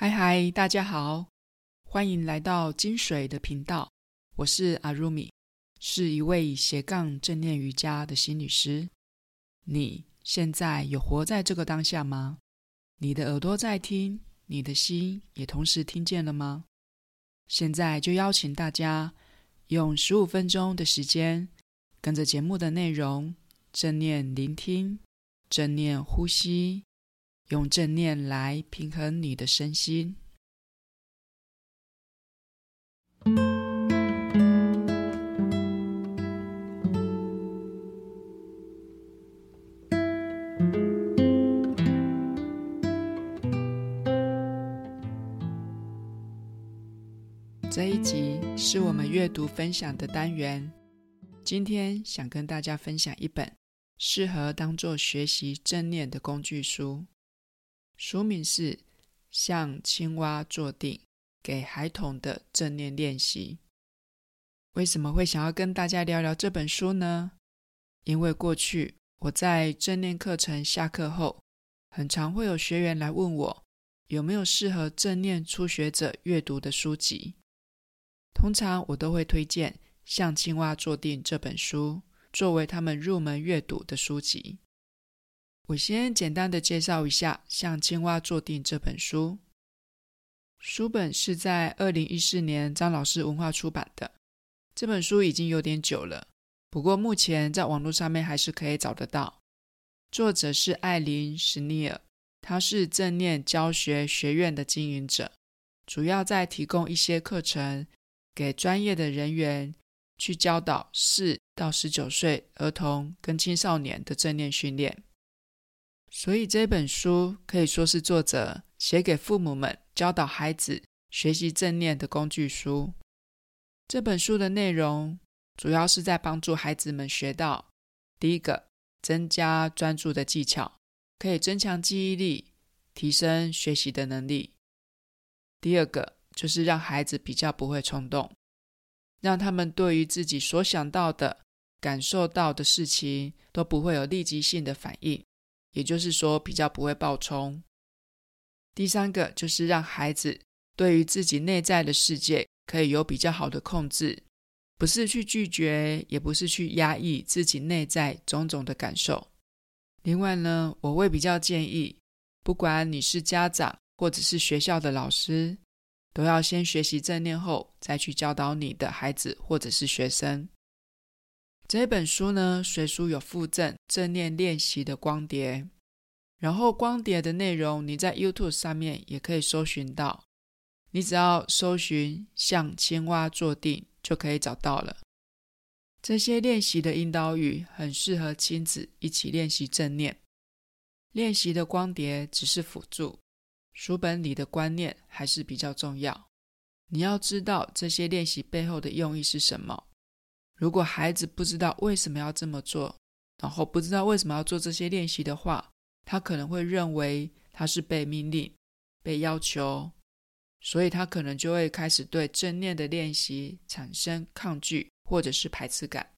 嗨嗨，大家好，欢迎来到金水的频道。我是阿如米，是一位斜杠正念瑜伽的心理师。你现在有活在这个当下吗？你的耳朵在听，你的心也同时听见了吗？现在就邀请大家用十五分钟的时间，跟着节目的内容，正念聆听，正念呼吸。用正念来平衡你的身心。这一集是我们阅读分享的单元。今天想跟大家分享一本适合当做学习正念的工具书。书名是《像青蛙坐定：给孩童的正念练习》。为什么会想要跟大家聊聊这本书呢？因为过去我在正念课程下课后，很常会有学员来问我，有没有适合正念初学者阅读的书籍。通常我都会推荐《像青蛙坐定》这本书，作为他们入门阅读的书籍。我先简单的介绍一下《像青蛙坐定》这本书。书本是在二零一四年张老师文化出版的。这本书已经有点久了，不过目前在网络上面还是可以找得到。作者是艾琳·史尼尔，他是正念教学学院的经营者，主要在提供一些课程给专业的人员去教导四到十九岁儿童跟青少年的正念训练。所以这本书可以说是作者写给父母们教导孩子学习正念的工具书。这本书的内容主要是在帮助孩子们学到：第一个，增加专注的技巧，可以增强记忆力，提升学习的能力；第二个，就是让孩子比较不会冲动，让他们对于自己所想到的、感受到的事情都不会有立即性的反应。也就是说，比较不会暴冲。第三个就是让孩子对于自己内在的世界可以有比较好的控制，不是去拒绝，也不是去压抑自己内在种种的感受。另外呢，我会比较建议，不管你是家长或者是学校的老师，都要先学习正念后，再去教导你的孩子或者是学生。这本书呢，随书有附赠正念练习的光碟，然后光碟的内容你在 YouTube 上面也可以搜寻到，你只要搜寻“像青蛙坐定”就可以找到了。这些练习的引导语很适合亲子一起练习正念。练习的光碟只是辅助，书本里的观念还是比较重要。你要知道这些练习背后的用意是什么。如果孩子不知道为什么要这么做，然后不知道为什么要做这些练习的话，他可能会认为他是被命令、被要求，所以他可能就会开始对正念的练习产生抗拒或者是排斥感。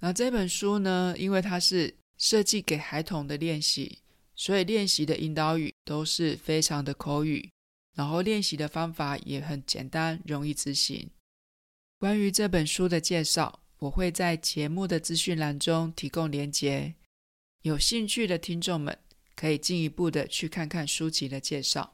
那这本书呢，因为它是设计给孩童的练习，所以练习的引导语都是非常的口语，然后练习的方法也很简单，容易执行。关于这本书的介绍，我会在节目的资讯栏中提供连结，有兴趣的听众们可以进一步的去看看书籍的介绍。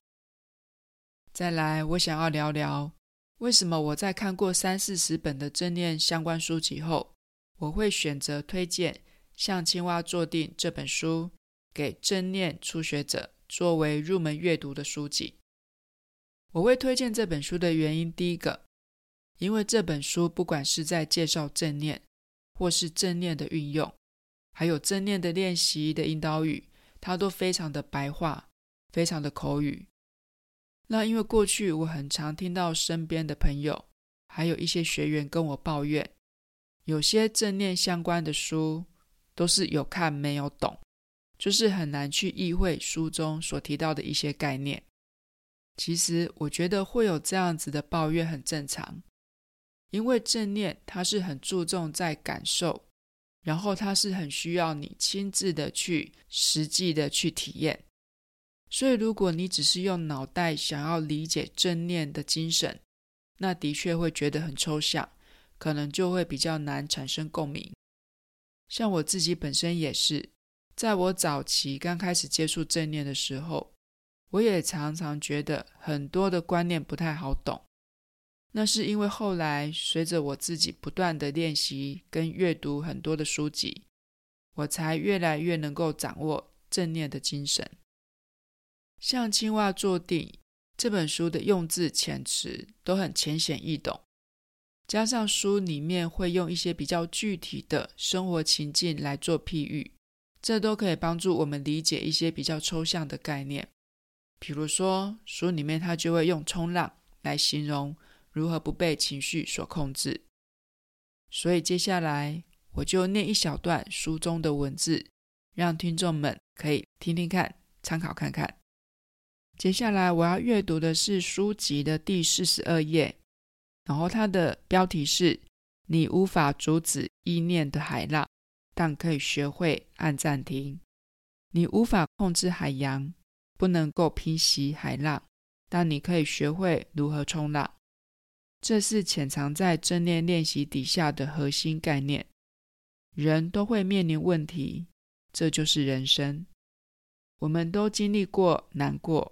再来，我想要聊聊为什么我在看过三四十本的正念相关书籍后，我会选择推荐《像青蛙坐定》这本书给正念初学者作为入门阅读的书籍。我会推荐这本书的原因，第一个。因为这本书不管是在介绍正念，或是正念的运用，还有正念的练习的引导语，它都非常的白话，非常的口语。那因为过去我很常听到身边的朋友，还有一些学员跟我抱怨，有些正念相关的书都是有看没有懂，就是很难去意会书中所提到的一些概念。其实我觉得会有这样子的抱怨很正常。因为正念它是很注重在感受，然后它是很需要你亲自的去实际的去体验，所以，如果你只是用脑袋想要理解正念的精神，那的确会觉得很抽象，可能就会比较难产生共鸣。像我自己本身也是，在我早期刚开始接触正念的时候，我也常常觉得很多的观念不太好懂。那是因为后来随着我自己不断的练习跟阅读很多的书籍，我才越来越能够掌握正念的精神。像《青蛙坐定》这本书的用字遣词都很浅显易懂。加上书里面会用一些比较具体的生活情境来做譬喻，这都可以帮助我们理解一些比较抽象的概念。比如说，书里面它就会用冲浪来形容如何不被情绪所控制。所以接下来我就念一小段书中的文字，让听众们可以听听看，参考看看。接下来我要阅读的是书籍的第四十二页。然后它的标题是“你无法阻止意念的海浪，但可以学会按暂停。你无法控制海洋，不能够平息海浪，但你可以学会如何冲浪。这是潜藏在正念练习底下的核心概念。人都会面临问题，这就是人生。我们都经历过难过、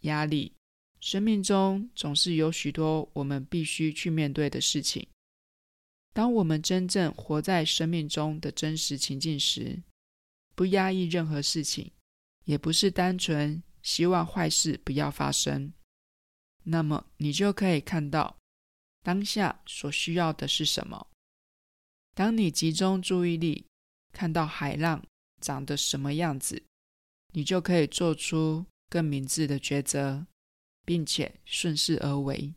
压力。生命中总是有许多我们必须去面对的事情。当我们真正活在生命中的真实情境时，不压抑任何事情，也不是单纯希望坏事不要发生，那么你就可以看到当下所需要的是什么。当你集中注意力，看到海浪长得什么样子，你就可以做出更明智的抉择。并且顺势而为。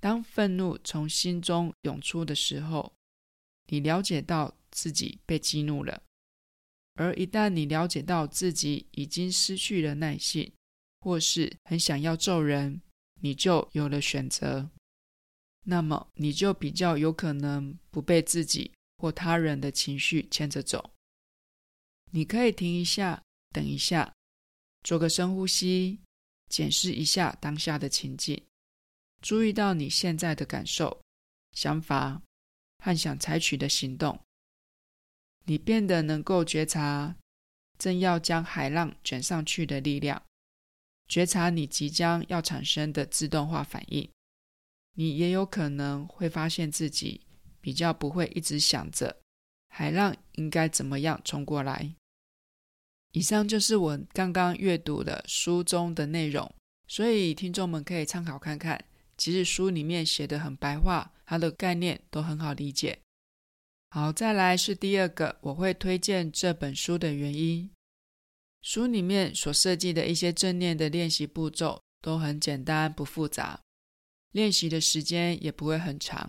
当愤怒从心中涌出的时候，你了解到自己被激怒了；而一旦你了解到自己已经失去了耐性，或是很想要揍人，你就有了选择。那么你就比较有可能不被自己或他人的情绪牵着走。你可以停一下，等一下，做个深呼吸。检视一下当下的情境，注意到你现在的感受、想法和想采取的行动。你变得能够觉察正要将海浪卷上去的力量，觉察你即将要产生的自动化反应。你也有可能会发现自己比较不会一直想着海浪应该怎么样冲过来。以上就是我刚刚阅读的书中的内容，所以听众们可以参考看看。其实书里面写的很白话，它的概念都很好理解。好，再来是第二个，我会推荐这本书的原因。书里面所设计的一些正念的练习步骤都很简单，不复杂，练习的时间也不会很长。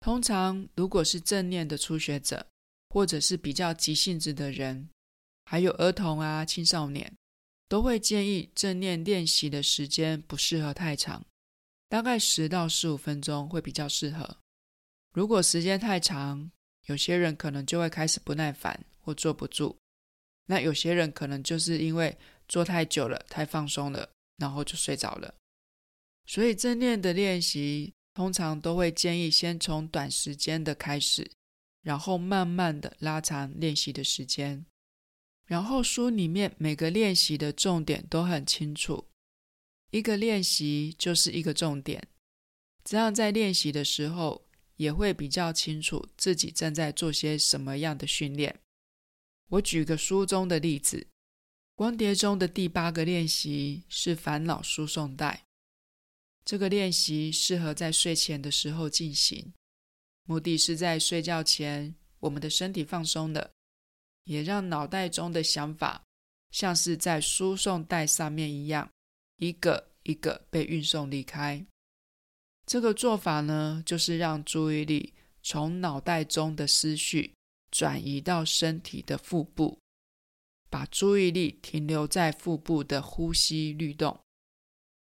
通常如果是正念的初学者，或者是比较急性子的人，还有儿童啊、青少年，都会建议正念练习的时间不适合太长，大概十到十五分钟会比较适合。如果时间太长，有些人可能就会开始不耐烦或坐不住。那有些人可能就是因为坐太久了、太放松了，然后就睡着了。所以正念的练习通常都会建议先从短时间的开始，然后慢慢的拉长练习的时间。然后书里面每个练习的重点都很清楚，一个练习就是一个重点，这样在练习的时候也会比较清楚自己正在做些什么样的训练。我举个书中的例子，光碟中的第八个练习是烦恼输送带，这个练习适合在睡前的时候进行，目的是在睡觉前我们的身体放松了。也让脑袋中的想法像是在输送带上面一样，一个一个被运送离开。这个做法呢，就是让注意力从脑袋中的思绪转移到身体的腹部，把注意力停留在腹部的呼吸律动。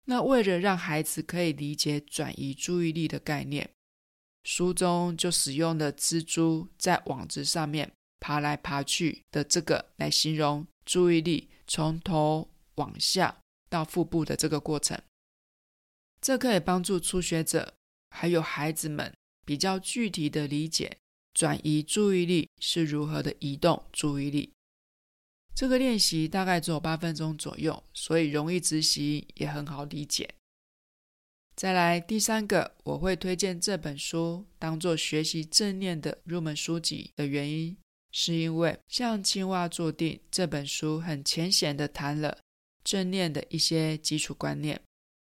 那为了让孩子可以理解转移注意力的概念，书中就使用了蜘蛛在网子上面爬来爬去的这个来形容注意力从头往下到腹部的这个过程。这可以帮助初学者还有孩子们比较具体的理解转移注意力是如何的移动注意力。这个练习大概只有八分钟左右，所以容易执行，也很好理解。再来第三个，我会推荐这本书当做学习正念的入门书籍的原因，是因为像《青蛙坐定》这本书很浅显地谈了正念的一些基础观念。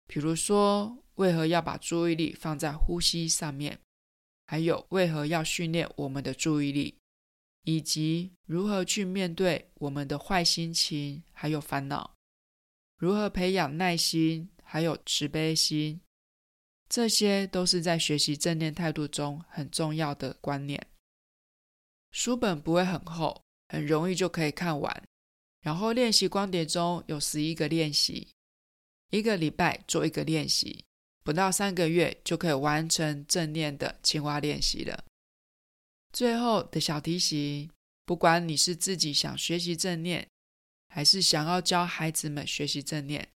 比如说，为何要把注意力放在呼吸上面？还有，为何要训练我们的注意力？以及如何去面对我们的坏心情，还有烦恼？如何培养耐心，还有慈悲心？这些都是在学习正念态度中很重要的观念。书本不会很厚，很容易就可以看完。然后练习光碟中有十一个练习。一个礼拜做一个练习，不到三个月就可以完成正念的青蛙练习了。最后的小提醒：不管你是自己想学习正念，还是想要教孩子们学习正念，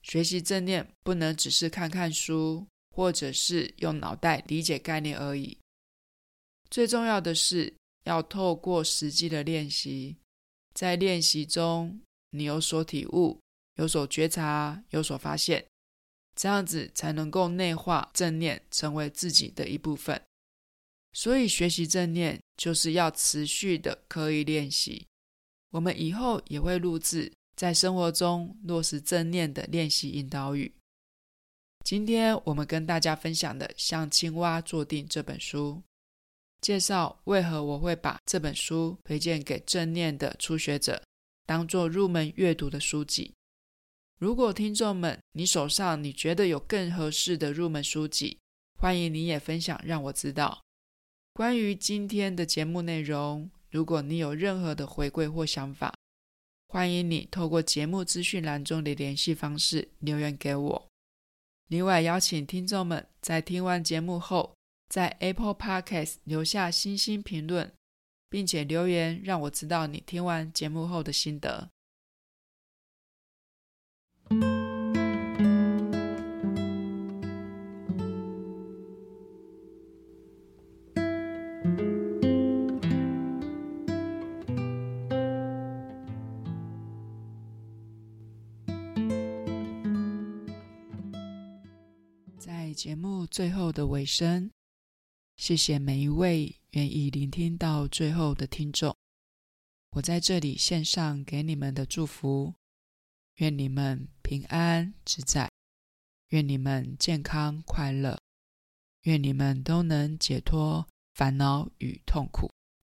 学习正念不能只是看看书，或者是用脑袋理解概念而已。最重要的是要透过实际的练习，在练习中你有所体悟。有所觉察，有所发现，这样子才能够内化正念，成为自己的一部分。所以，学习正念就是要持续的刻意练习。我们以后也会录制在生活中落实正念的练习引导语。今天我们跟大家分享的《像青蛙坐定》这本书，介绍为何我会把这本书推荐给正念的初学者，当做入门阅读的书籍。如果听众们，你手上你觉得有更合适的入门书籍，欢迎你也分享，让我知道。关于今天的节目内容，如果你有任何的回馈或想法，欢迎你透过节目资讯栏中的联系方式留言给我。另外，邀请听众们在听完节目后，在 Apple Podcast 留下星星评论，并且留言让我知道你听完节目后的心得。节目最后的尾声，谢谢每一位愿意聆听到最后的听众。我在这里献上给你们的祝福。愿你们平安自在，愿你们健康快乐，愿你们都能解脱烦恼与痛苦。